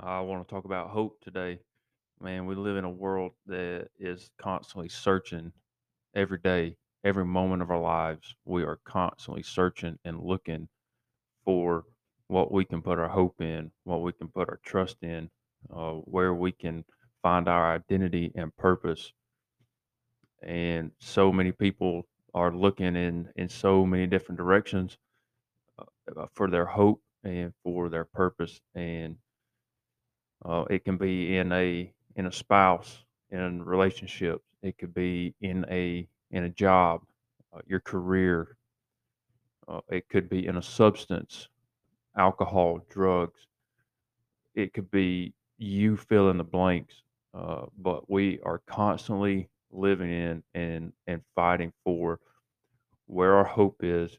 I want to talk about hope today. Man, we live in a world that is constantly searching every day, every moment of our lives. We are constantly searching and looking for what we can put our hope in, what we can put our trust in, uh, where we can find our identity and purpose. And so many people are looking in in so many different directions uh, for their hope and for their purpose. And Uh, it can be in a in a spouse, in relationships. It could be in a in a job, uh, your career. Uh, it could be in a substance, alcohol, drugs. It could be you fill in the blanks. Uh, but we are constantly living in and and fighting for where our hope is,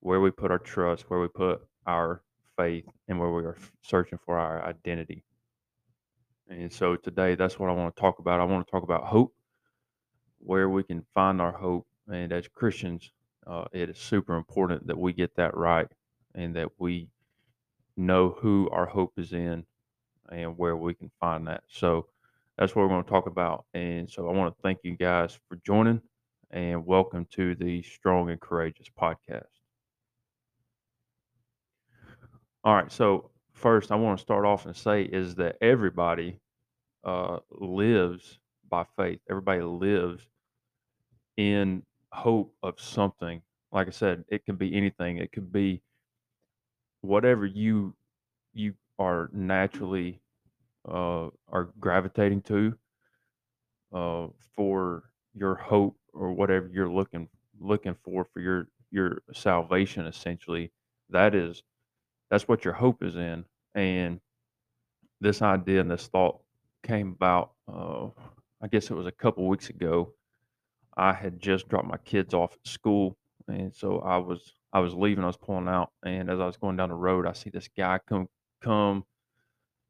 where we put our trust, where we put our faith, and where we are searching for our identity. And so today, that's what I want to talk about. I want to talk about hope, where we can find our hope. And as Christians, uh, it is super important that we get that right and that we know who our hope is in and where we can find that. So that's what we're going to talk about. And so I want to thank you guys for joining and welcome to the Strong and Courageous podcast. All right. So, first, I want to start off and say is that everybody uh, lives by faith. Everybody lives in hope of something. Like I said, it can be anything. It could be whatever you you are naturally uh, are gravitating to uh, for your hope or whatever you're looking looking for for your your salvation. Essentially, that is that's what your hope is in. And this idea and this thought came about. Uh, I guess it was a couple weeks ago I had just dropped my kids off at school, and so I was I was leaving. I was pulling out, and as I was going down the road, I see this guy come come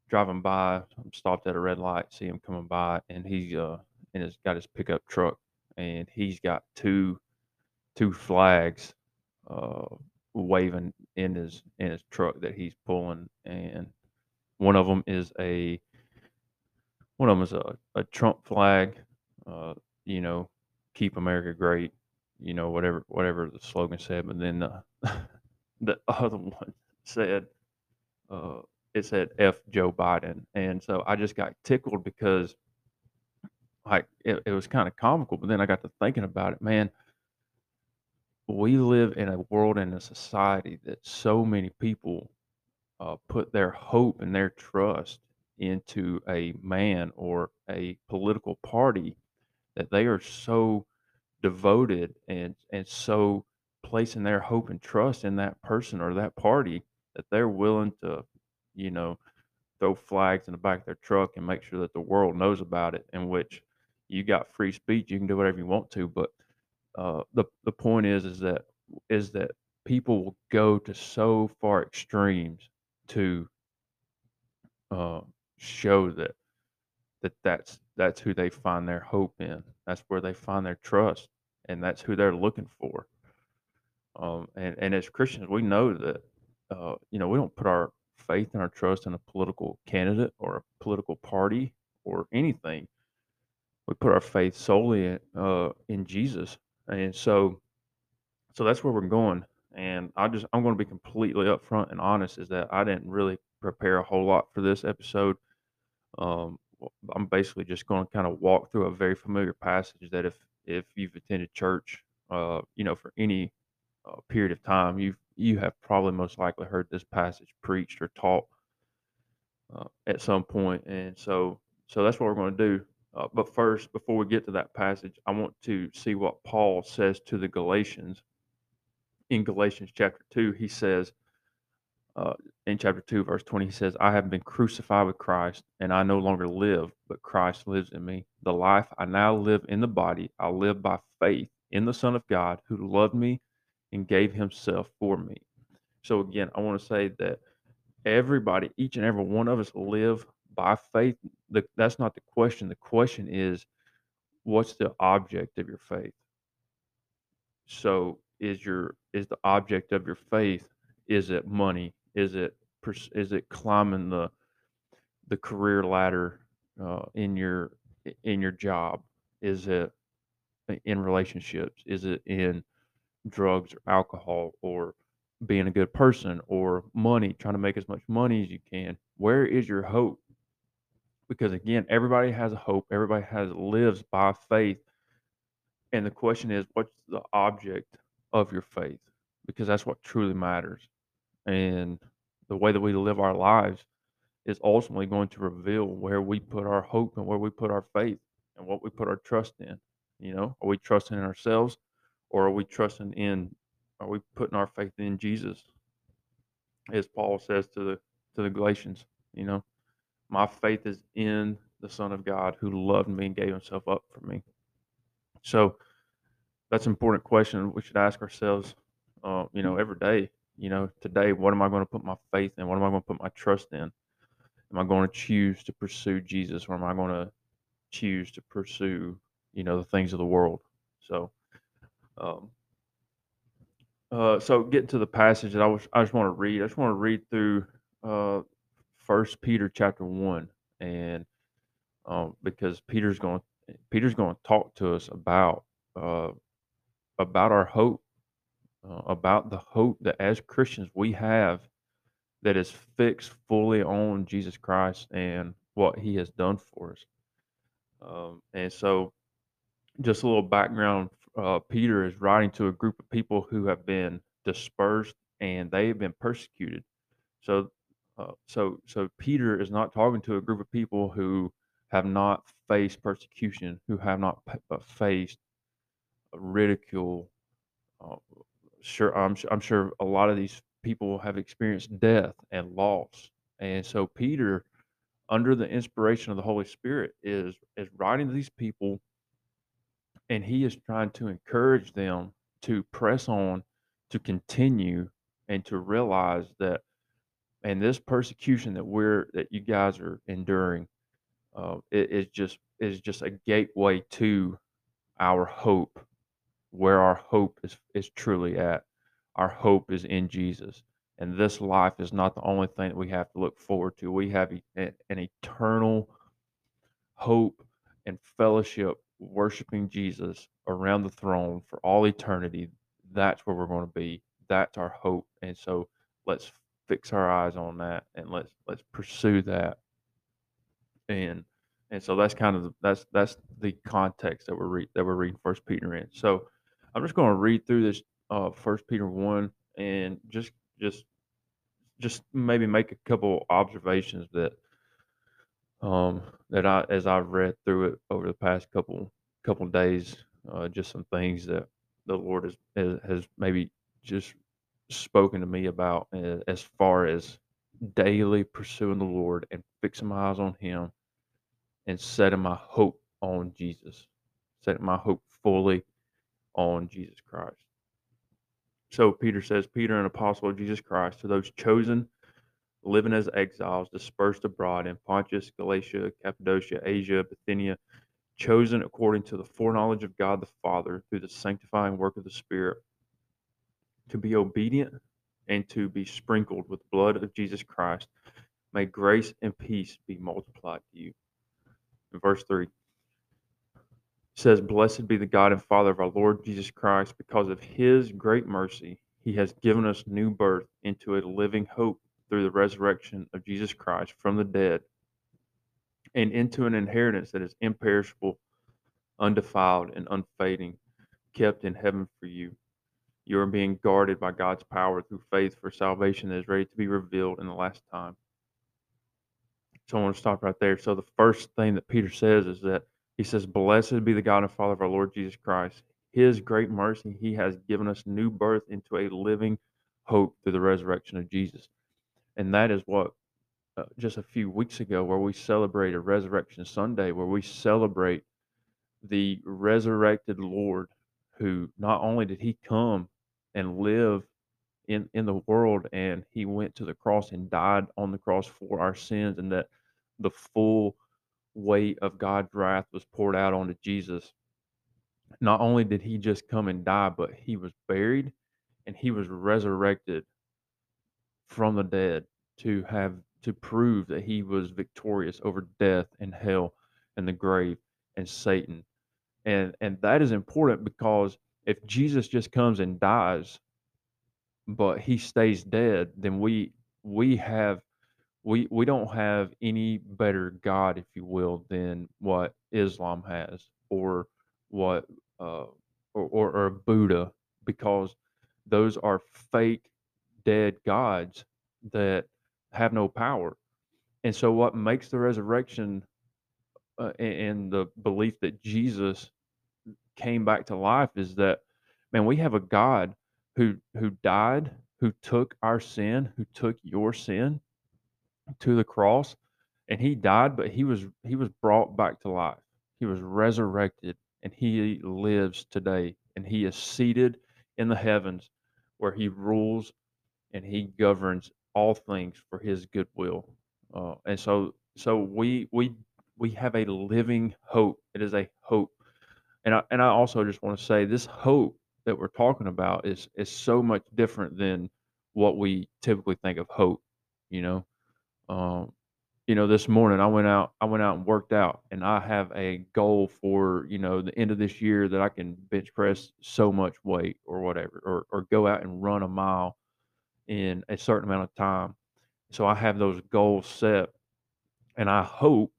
driving by. I'm stopped at a red light, see him coming by, and he's uh and he's got his pickup truck, and he's got two two flags uh waving in his in his truck that he's pulling, and one of them is a one of them is a, a Trump flag, uh, you know, keep America great, you know, whatever whatever the slogan said. But then the the other one said, uh, it said F Joe Biden, and so I just got tickled because like it, it was kind of comical. But then I got to thinking about it, man. We live in a world and a society that so many people uh, put their hope and their trust into a man or a political party that they are so devoted and and so placing their hope and trust in that person or that party that they're willing to, you know, throw flags in the back of their truck and make sure that the world knows about it. In which you got free speech, you can do whatever you want to, but uh, the the point is is that is that people will go to so far extremes to uh, show that that that's that's who they find their hope in. That's where they find their trust, and that's who they're looking for. Um, and and as Christians, we know that uh, you know we don't put our faith and our trust in a political candidate or a political party or anything. We put our faith solely in, uh, in Jesus, and so so that's where we're going. And I just I'm going to be completely upfront and honest is that I didn't really prepare a whole lot for this episode. Um, I'm basically just going to kind of walk through a very familiar passage that if if you've attended church, uh, you know, for any uh, period of time, you've you have probably most likely heard this passage preached or taught uh, at some point, and so so that's what we're going to do. Uh, but first, before we get to that passage, I want to see what Paul says to the Galatians in Galatians chapter two. He says uh, in chapter 2, verse 20, he says, I have been crucified with Christ, and I no longer live, but Christ lives in me. The life I now live in the body, I live by faith in the Son of God who loved me and gave himself for me. So, again, I want to say that everybody, each and every one of us, live by faith. The, that's not the question. The question is, what's the object of your faith? So, is your is the object of your faith is it money is it is it climbing the the career ladder uh, in your in your job? Is it in relationships? Is it in drugs or alcohol or being a good person or money, trying to make as much money as you can? Where is your hope? Because again, everybody has a hope. Everybody has lives by faith. And the question is, what's the object of your faith? Because that's what truly matters. And the way that we live our lives is ultimately going to reveal where we put our hope and where we put our faith and what we put our trust in. You know, are we trusting in ourselves or are we trusting in are we putting our faith in Jesus? As Paul says to the to the Galatians, you know, my faith is in the Son of God who loved me and gave himself up for me. So that's an important question we should ask ourselves, uh, you know, every day. You know, today, what am I going to put my faith in? What am I going to put my trust in? Am I going to choose to pursue Jesus or am I going to choose to pursue, you know, the things of the world? So, um, uh, so getting to the passage that I was, I just want to read. I just want to read through uh, First Peter chapter one, and um, because Peter's going, Peter's going to talk to us about uh, about our hope, uh, about the hope that as Christians we have that is fixed fully on Jesus Christ and what He has done for us. Um, and so, just a little background uh, Peter is writing to a group of people who have been dispersed and they've been persecuted. So, uh, so, so Peter is not talking to a group of people who have not faced persecution, who have not uh, faced ridicule. Uh, sure, I'm, I'm sure a lot of these people have experienced death and loss, and so Peter, under the inspiration of the Holy Spirit, is is writing to these people and he is trying to encourage them to press on, to continue, and to realize that, and this persecution that we're that you guys are enduring, uh, it is just is just a gateway to our hope, where our hope is is truly at. Our hope is in Jesus, and this life is not the only thing that we have to look forward to. We have an eternal hope and fellowship worshiping Jesus around the throne for all eternity, that's where we're going to be. That's our hope. And so let's fix our eyes on that and let's let's pursue that. And and so that's kind of the, that's that's the context that we're re- that we're reading First Peter in. So I'm just going to read through this uh First Peter one and just just just maybe make a couple observations that um, that I as I've read through it over the past couple couple days, uh, just some things that the Lord has, has maybe just spoken to me about uh, as far as daily pursuing the Lord and fixing my eyes on Him and setting my hope on Jesus, setting my hope fully on Jesus Christ. So Peter says, Peter, an apostle of Jesus Christ, to those chosen living as exiles dispersed abroad in Pontus, Galatia, Cappadocia, Asia, Bithynia, chosen according to the foreknowledge of God the Father through the sanctifying work of the Spirit, to be obedient and to be sprinkled with blood of Jesus Christ. May grace and peace be multiplied to you. In verse 3 says, Blessed be the God and Father of our Lord Jesus Christ, because of his great mercy, he has given us new birth into a living hope through the resurrection of Jesus Christ from the dead and into an inheritance that is imperishable, undefiled, and unfading, kept in heaven for you. You are being guarded by God's power through faith for salvation that is ready to be revealed in the last time. So I want to stop right there. So the first thing that Peter says is that he says, Blessed be the God and Father of our Lord Jesus Christ. His great mercy, he has given us new birth into a living hope through the resurrection of Jesus and that is what uh, just a few weeks ago where we celebrated resurrection sunday where we celebrate the resurrected lord who not only did he come and live in in the world and he went to the cross and died on the cross for our sins and that the full weight of god's wrath was poured out onto jesus not only did he just come and die but he was buried and he was resurrected from the dead to have to prove that he was victorious over death and hell and the grave and Satan. And and that is important because if Jesus just comes and dies, but he stays dead, then we we have we we don't have any better God, if you will, than what Islam has or what uh, or, or, or Buddha, because those are fake dead gods that have no power. And so, what makes the resurrection uh, and the belief that Jesus came back to life is that, man, we have a God who who died, who took our sin, who took your sin to the cross, and he died, but he was he was brought back to life. He was resurrected, and he lives today, and he is seated in the heavens, where he rules and he governs all things for his goodwill. Uh, and so, so we we we have a living hope. It is a hope, and I and I also just want to say this hope that we're talking about is is so much different than what we typically think of hope. You know, um, you know, this morning I went out I went out and worked out, and I have a goal for you know the end of this year that I can bench press so much weight or whatever, or or go out and run a mile in a certain amount of time. So I have those goals set, and I hope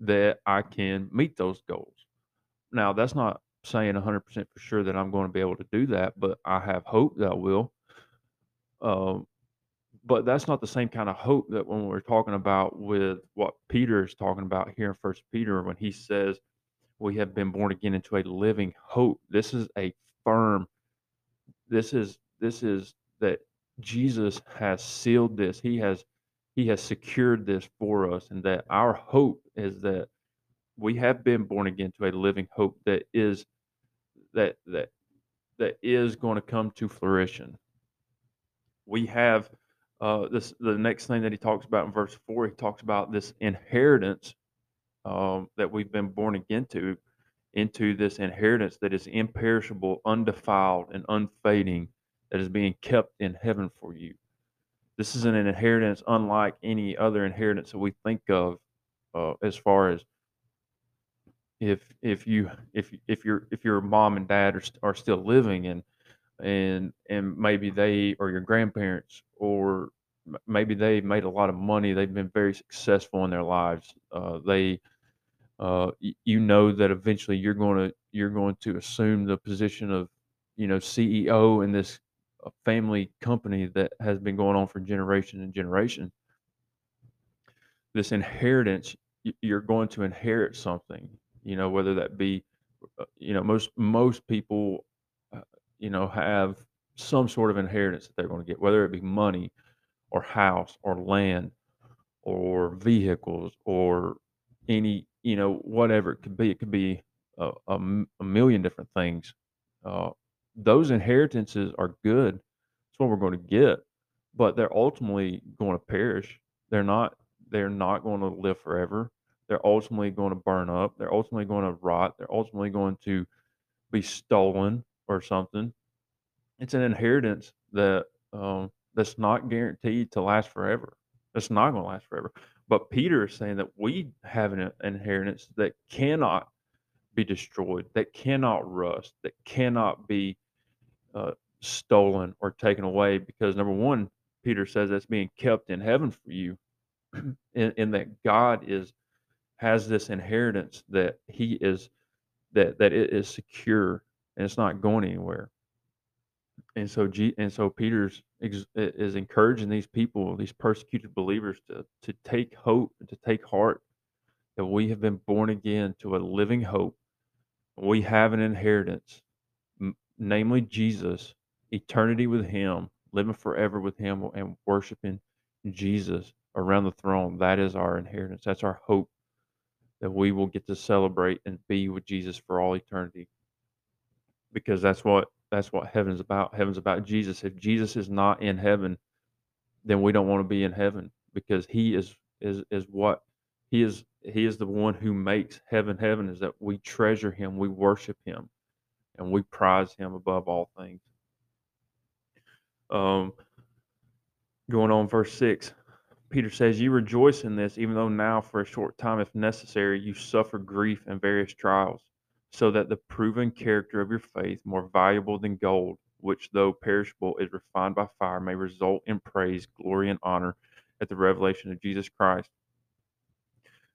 that I can meet those goals. Now, that's not saying 100% for sure that I'm going to be able to do that, but I have hope that I will. Um, but that's not the same kind of hope that when we're talking about with what Peter is talking about here in First Peter when he says we have been born again into a living hope. This is a firm. This is this is that Jesus has sealed this. He has he has secured this for us and that our hope is that we have been born again to a living hope that is that that that is going to come to fruition. We have uh, this the next thing that he talks about in verse four. He talks about this inheritance um, that we've been born again to into this inheritance that is imperishable, undefiled, and unfading, that is being kept in heaven for you. This is an inheritance unlike any other inheritance that we think of, uh, as far as if if you if if your if your mom and dad are, are still living and and and maybe they or your grandparents or maybe they made a lot of money they've been very successful in their lives uh, they uh, you know that eventually you're going to you're going to assume the position of you know CEO in this uh, family company that has been going on for generation and generation. This inheritance, you're going to inherit something. You know whether that be, uh, you know most most people, uh, you know have some sort of inheritance that they're going to get, whether it be money, or house, or land, or vehicles, or any you know, whatever it could be. It could be a, a, a million different things. Uh, those inheritances are good. That's what we're going to get, but they're ultimately going to perish. They're not. They're not going to live forever. They're ultimately going to burn up. They're ultimately going to rot. They're ultimately going to be stolen or something. It's an inheritance that um, that's not guaranteed to last forever. It's not going to last forever. But Peter is saying that we have an inheritance that cannot be destroyed, that cannot rust, that cannot be uh, stolen or taken away. Because number one, Peter says that's being kept in heaven for you, in, in that God is has this inheritance that He is that that it is secure and it's not going anywhere and so G, and so Peter's ex, is encouraging these people, these persecuted believers, to to take hope and to take heart that we have been born again to a living hope. We have an inheritance, m- namely Jesus, eternity with Him, living forever with Him, and worshiping Jesus around the throne. That is our inheritance. That's our hope that we will get to celebrate and be with Jesus for all eternity. Because that's what that's what heaven's about. Heaven's about Jesus. If Jesus is not in heaven, then we don't want to be in heaven because he is is is what he is he is the one who makes heaven heaven is that we treasure him, we worship him, and we prize him above all things. Um going on verse 6. Peter says, You rejoice in this, even though now, for a short time, if necessary, you suffer grief and various trials, so that the proven character of your faith, more valuable than gold, which though perishable is refined by fire, may result in praise, glory, and honor at the revelation of Jesus Christ.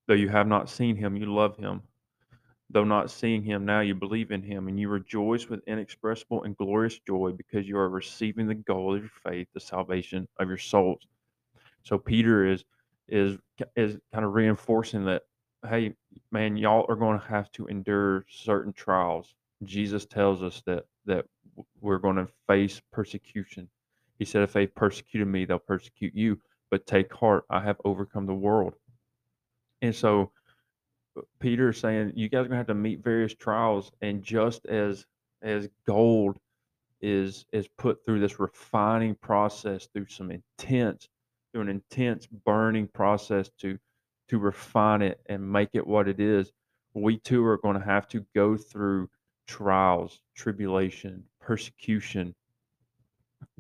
Though you have not seen him, you love him. Though not seeing him now, you believe in him, and you rejoice with inexpressible and glorious joy because you are receiving the goal of your faith, the salvation of your souls. So Peter is is is kind of reinforcing that, hey, man, y'all are going to have to endure certain trials. Jesus tells us that that we're going to face persecution. He said, if they persecuted me, they'll persecute you. But take heart, I have overcome the world. And so uh, Peter is saying you guys are gonna have to meet various trials, and just as as gold is is put through this refining process through some intense through an intense burning process to to refine it and make it what it is we too are going to have to go through trials tribulation persecution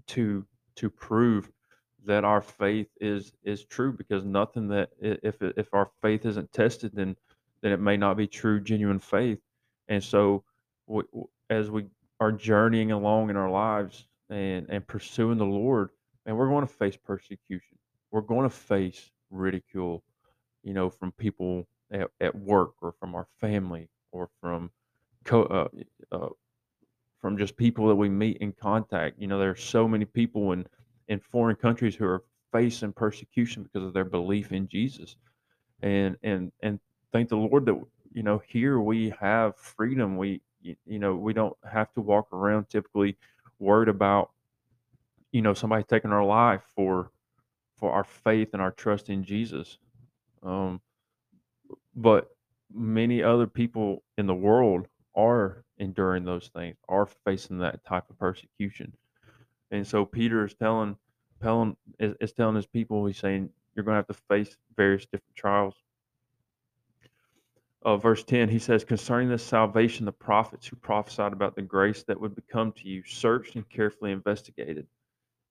to to prove that our faith is is true because nothing that if if our faith isn't tested then then it may not be true genuine faith. And so we, as we are journeying along in our lives and and pursuing the lord and we're going to face persecution we're going to face ridicule you know from people at, at work or from our family or from co- uh, uh, from just people that we meet in contact you know there's so many people and in foreign countries who are facing persecution because of their belief in Jesus. And and and thank the Lord that you know here we have freedom. We you know we don't have to walk around typically worried about you know somebody taking our life for for our faith and our trust in Jesus. Um, but many other people in the world are enduring those things, are facing that type of persecution. And so Peter is telling, telling is, is telling his people, he's saying, you're going to have to face various different trials. Uh, verse 10, he says, Concerning this salvation, the prophets who prophesied about the grace that would become to you searched and carefully investigated.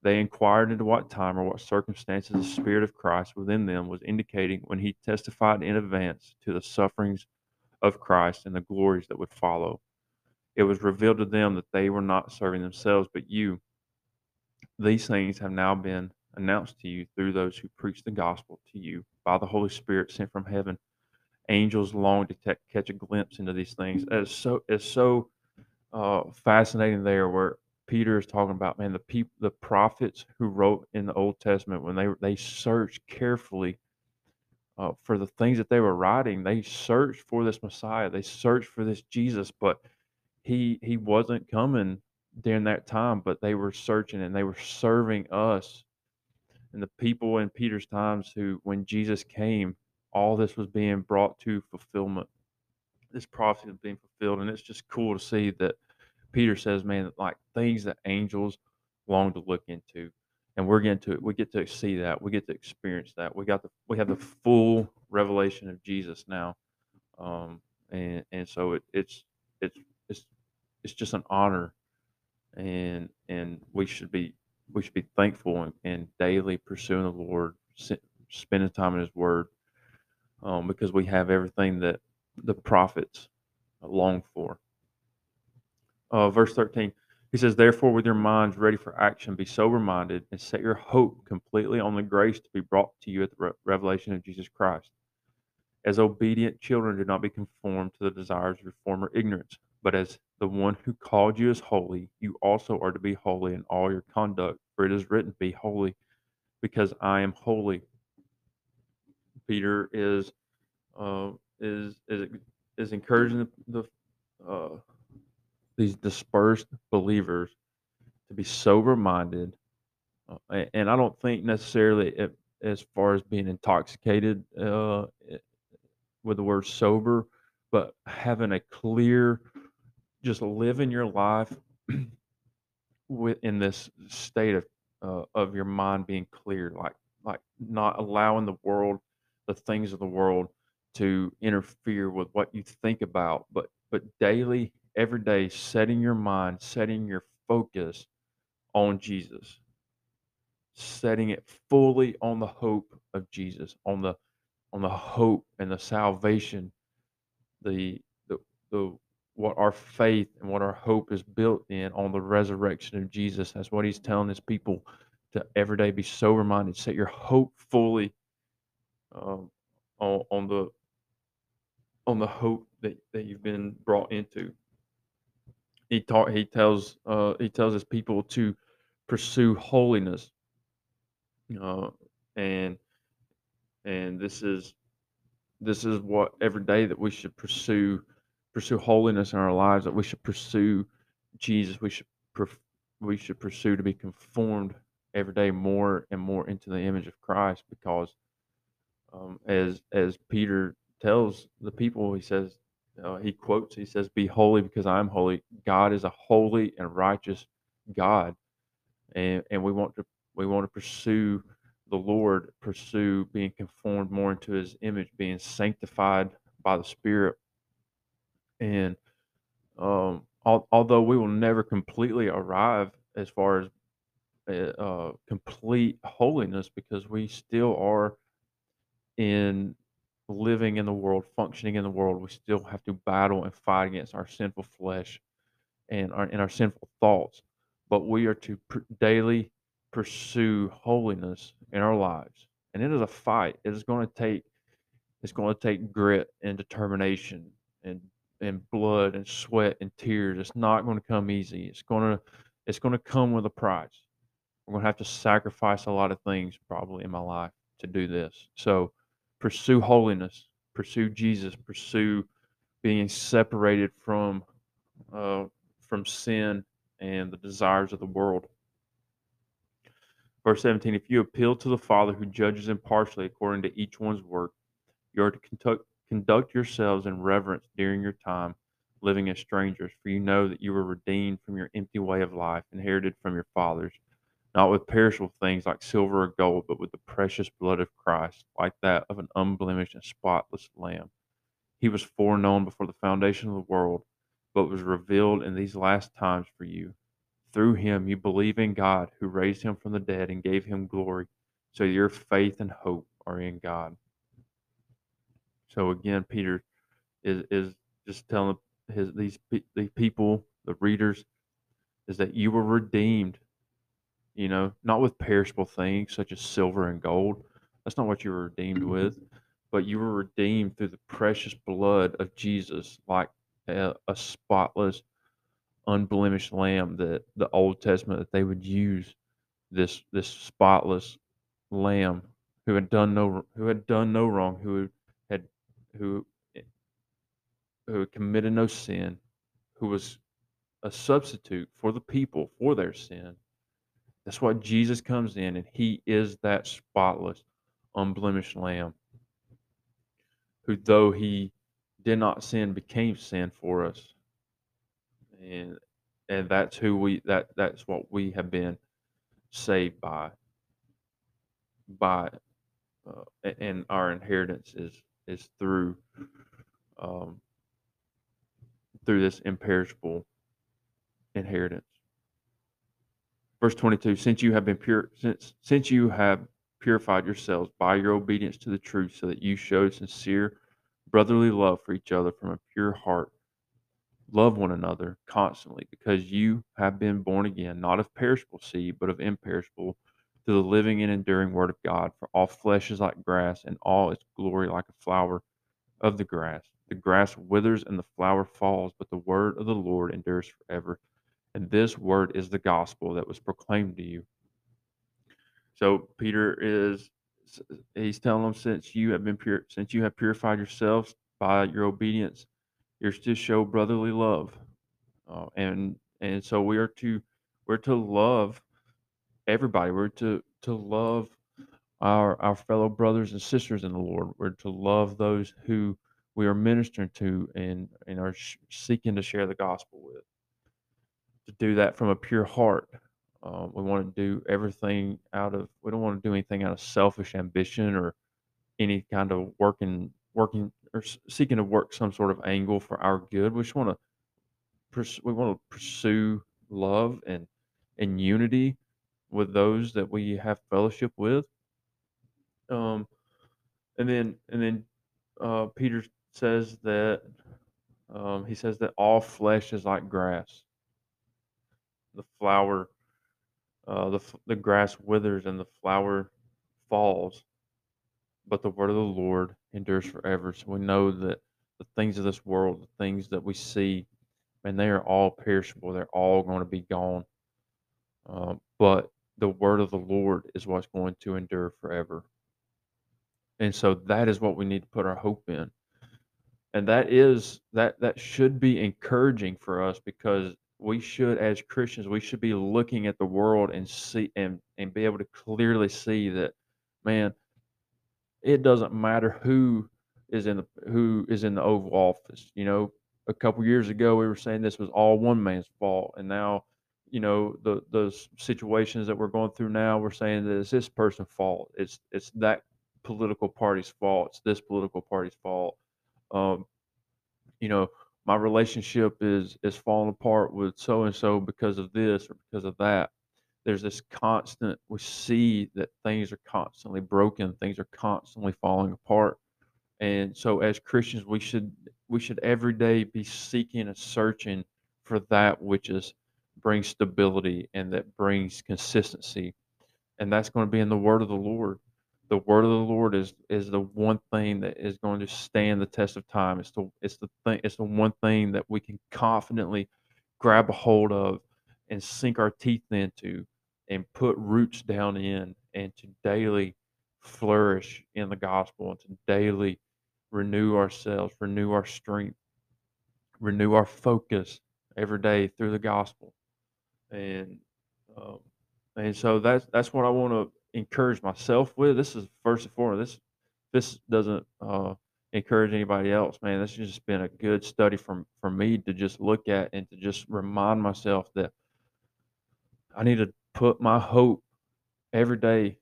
They inquired into what time or what circumstances the Spirit of Christ within them was indicating when he testified in advance to the sufferings of Christ and the glories that would follow. It was revealed to them that they were not serving themselves, but you, these things have now been announced to you through those who preach the gospel to you by the Holy Spirit sent from heaven. Angels long to te- catch a glimpse into these things. It's so it's so uh, fascinating there where Peter is talking about man the people the prophets who wrote in the Old Testament when they they searched carefully uh, for the things that they were writing. They searched for this Messiah. They searched for this Jesus, but he he wasn't coming during that time, but they were searching and they were serving us. And the people in Peter's times who, when Jesus came, all this was being brought to fulfillment. This prophecy was being fulfilled. And it's just cool to see that Peter says, man, like things that angels long to look into. And we're getting to we get to see that. We get to experience that. We got the we have the full revelation of Jesus now. Um, and and so it, it's it's it's it's just an honor and and we should be we should be thankful and, and daily pursuing the Lord, spending time in His Word, um, because we have everything that the prophets long for. Uh, verse thirteen, he says, "Therefore, with your minds ready for action, be sober-minded, and set your hope completely on the grace to be brought to you at the re- revelation of Jesus Christ." As obedient children, do not be conformed to the desires of your former ignorance, but as the one who called you is holy, you also are to be holy in all your conduct. For it is written, Be holy, because I am holy. Peter is uh, is is is encouraging the, the uh, these dispersed believers to be sober minded, uh, and I don't think necessarily it, as far as being intoxicated uh, with the word sober, but having a clear just living your life in this state of uh, of your mind being clear, like like not allowing the world, the things of the world, to interfere with what you think about, but but daily, every day, setting your mind, setting your focus on Jesus. setting it fully on the hope of Jesus, on the on the hope and the salvation, the the the what our faith and what our hope is built in on the resurrection of Jesus. That's what he's telling his people to every day be sober minded, set your hope fully um, on, on the on the hope that, that you've been brought into. He taught he tells uh, he tells his people to pursue holiness. Uh, and and this is this is what every day that we should pursue pursue holiness in our lives that we should pursue jesus we should we should pursue to be conformed every day more and more into the image of christ because um, as as peter tells the people he says uh, he quotes he says be holy because i'm holy. God is a holy and righteous god and and we want to we want to pursue the Lord, pursue being conformed more into His image, being sanctified by the Spirit, and um, al- although we will never completely arrive as far as uh, uh, complete holiness, because we still are in living in the world, functioning in the world, we still have to battle and fight against our sinful flesh and our and our sinful thoughts. But we are to pr- daily pursue holiness in our lives. And it is a fight. It is going to take it's going to take grit and determination and and blood and sweat and tears. It's not going to come easy. It's going to it's going to come with a price. I'm going to have to sacrifice a lot of things probably in my life to do this. So pursue holiness, pursue Jesus, pursue being separated from uh, from sin and the desires of the world. Verse 17 If you appeal to the Father who judges impartially according to each one's work, you are to conduct, conduct yourselves in reverence during your time living as strangers, for you know that you were redeemed from your empty way of life, inherited from your fathers, not with perishable things like silver or gold, but with the precious blood of Christ, like that of an unblemished and spotless lamb. He was foreknown before the foundation of the world, but was revealed in these last times for you through him you believe in God who raised him from the dead and gave him glory. So your faith and hope are in God. So again, Peter is is just telling his these these people, the readers, is that you were redeemed. You know, not with perishable things such as silver and gold. That's not what you were redeemed mm-hmm. with, but you were redeemed through the precious blood of Jesus, like a, a spotless, unblemished lamb that the Old Testament that they would use this this spotless lamb who had done no who had done no wrong, who had who who had committed no sin, who was a substitute for the people for their sin. That's why Jesus comes in and he is that spotless, unblemished lamb who though he did not sin became sin for us and and that's who we that that's what we have been saved by by uh, and our inheritance is is through um, through this imperishable inheritance. Verse 22 Since you have been pure, since, since you have purified yourselves by your obedience to the truth, so that you show sincere brotherly love for each other from a pure heart Love one another constantly because you have been born again, not of perishable seed, but of imperishable, through the living and enduring word of God. For all flesh is like grass, and all its glory like a flower of the grass. The grass withers and the flower falls, but the word of the Lord endures forever. And this word is the gospel that was proclaimed to you. So Peter is he's telling them since you have been pure since you have purified yourselves by your obedience you're to show brotherly love, uh, and and so we are to we're to love everybody. We're to to love our our fellow brothers and sisters in the Lord. We're to love those who we are ministering to and and are sh- seeking to share the gospel with. To do that from a pure heart. Uh, we want to do everything out of. We don't want to do anything out of selfish ambition or any kind of working working or seeking to work some sort of angle for our good. We just want to we want to pursue love and and unity with those that we have fellowship with. Um, and then and then uh, Peter says that um, he says that all flesh is like grass. The flower, uh, the the grass withers and the flower falls, but the word of the Lord endures forever. So we know that the things of this world, the things that we see, and they are all perishable. They're all going to be gone. Um, but the word of the Lord is what's going to endure forever. And so that is what we need to put our hope in. And that is that that should be encouraging for us because we should as Christians we should be looking at the world and see and and be able to clearly see that man it doesn't matter who is in the who is in the Oval Office. You know, a couple years ago we were saying this was all one man's fault, and now, you know, the the situations that we're going through now, we're saying that it's this person's fault. It's it's that political party's fault. It's this political party's fault. Um, you know, my relationship is is falling apart with so and so because of this or because of that. There's this constant we see that things are constantly broken things are constantly falling apart. And so as christians we should we should every day be seeking and searching for that which is brings stability and that brings consistency. And that's going to be in the word of the lord the word of the lord is is the one thing that is going to stand the test of time it's the it's the thing it's the one thing that we can confidently grab a hold of and sink our teeth into and put roots down in and to daily flourish in the gospel and to daily renew ourselves, renew our strength, renew our focus every day through the gospel. And um, and so that's that's what I want to encourage myself with. This is first and foremost. This this doesn't uh, encourage anybody else, man. This has just been a good study from for me to just look at and to just remind myself that I need to put my hope every day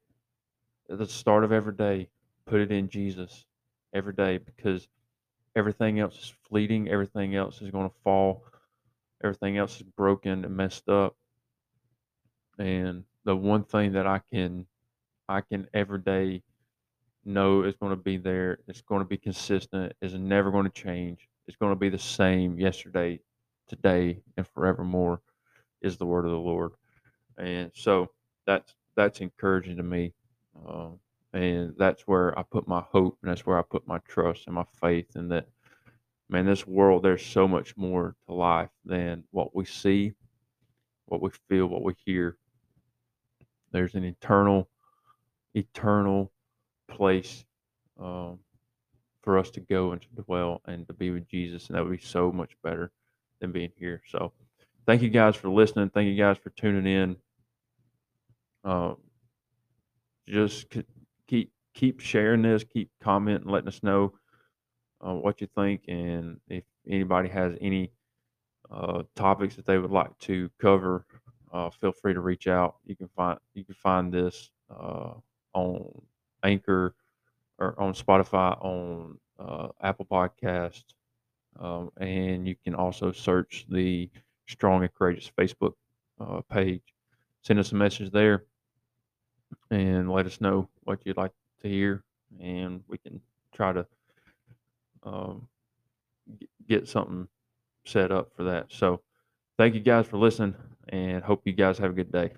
at the start of every day, put it in Jesus every day because everything else is fleeting, everything else is going to fall, everything else is broken and messed up. And the one thing that I can I can every day know it's going to be there, it's going to be consistent, It's never going to change. It's going to be the same yesterday, today, and forevermore is the word of the Lord. And so that's that's encouraging to me. Um, and that's where I put my hope, and that's where I put my trust and my faith in that. Man, this world, there's so much more to life than what we see, what we feel, what we hear. There's an eternal, eternal place um, for us to go and to dwell and to be with Jesus, and that would be so much better than being here. So, thank you guys for listening. Thank you guys for tuning in. Uh, just keep keep sharing this, keep commenting, letting us know uh, what you think, and if anybody has any uh, topics that they would like to cover, uh, feel free to reach out. You can find you can find this uh, on Anchor or on Spotify, on uh, Apple Podcast, um, and you can also search the Strong and Courageous Facebook uh, page. Send us a message there and let us know what you'd like to hear, and we can try to um, get something set up for that. So, thank you guys for listening, and hope you guys have a good day.